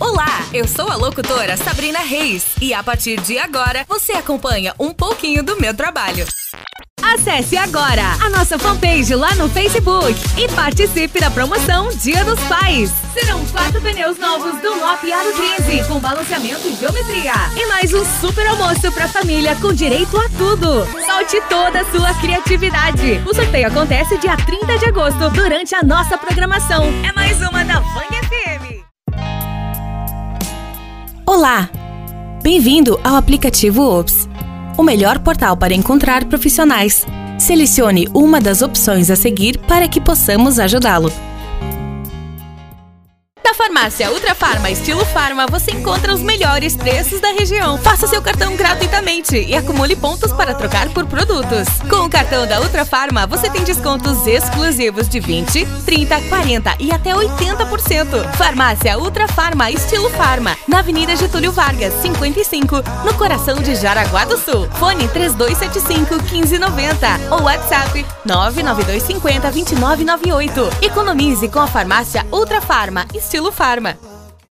Olá, eu sou a locutora Sabrina Reis e a partir de agora você acompanha um pouquinho do meu trabalho. Acesse agora a nossa fanpage lá no Facebook e participe da promoção Dia dos Pais. Serão quatro pneus novos do Lop Aro 15 com balanceamento e geometria. E mais um super almoço pra família com direito a tudo. Solte toda a sua criatividade. O sorteio acontece dia 30 de agosto durante a nossa programação. É mais uma da Fang Olá! Bem-vindo ao aplicativo Ops, o melhor portal para encontrar profissionais. Selecione uma das opções a seguir para que possamos ajudá-lo. Farmácia Ultra Farma Estilo Farma você encontra os melhores preços da região. Faça seu cartão gratuitamente e acumule pontos para trocar por produtos. Com o cartão da Ultra Farma você tem descontos exclusivos de 20, 30, 40 e até 80%. Farmácia Ultra Farma Estilo Farma, na Avenida Getúlio Vargas, 55, no coração de Jaraguá do Sul. Fone 3275 1590 ou WhatsApp 99250 2998. Economize com a farmácia Ultra Farma Estilo Farma.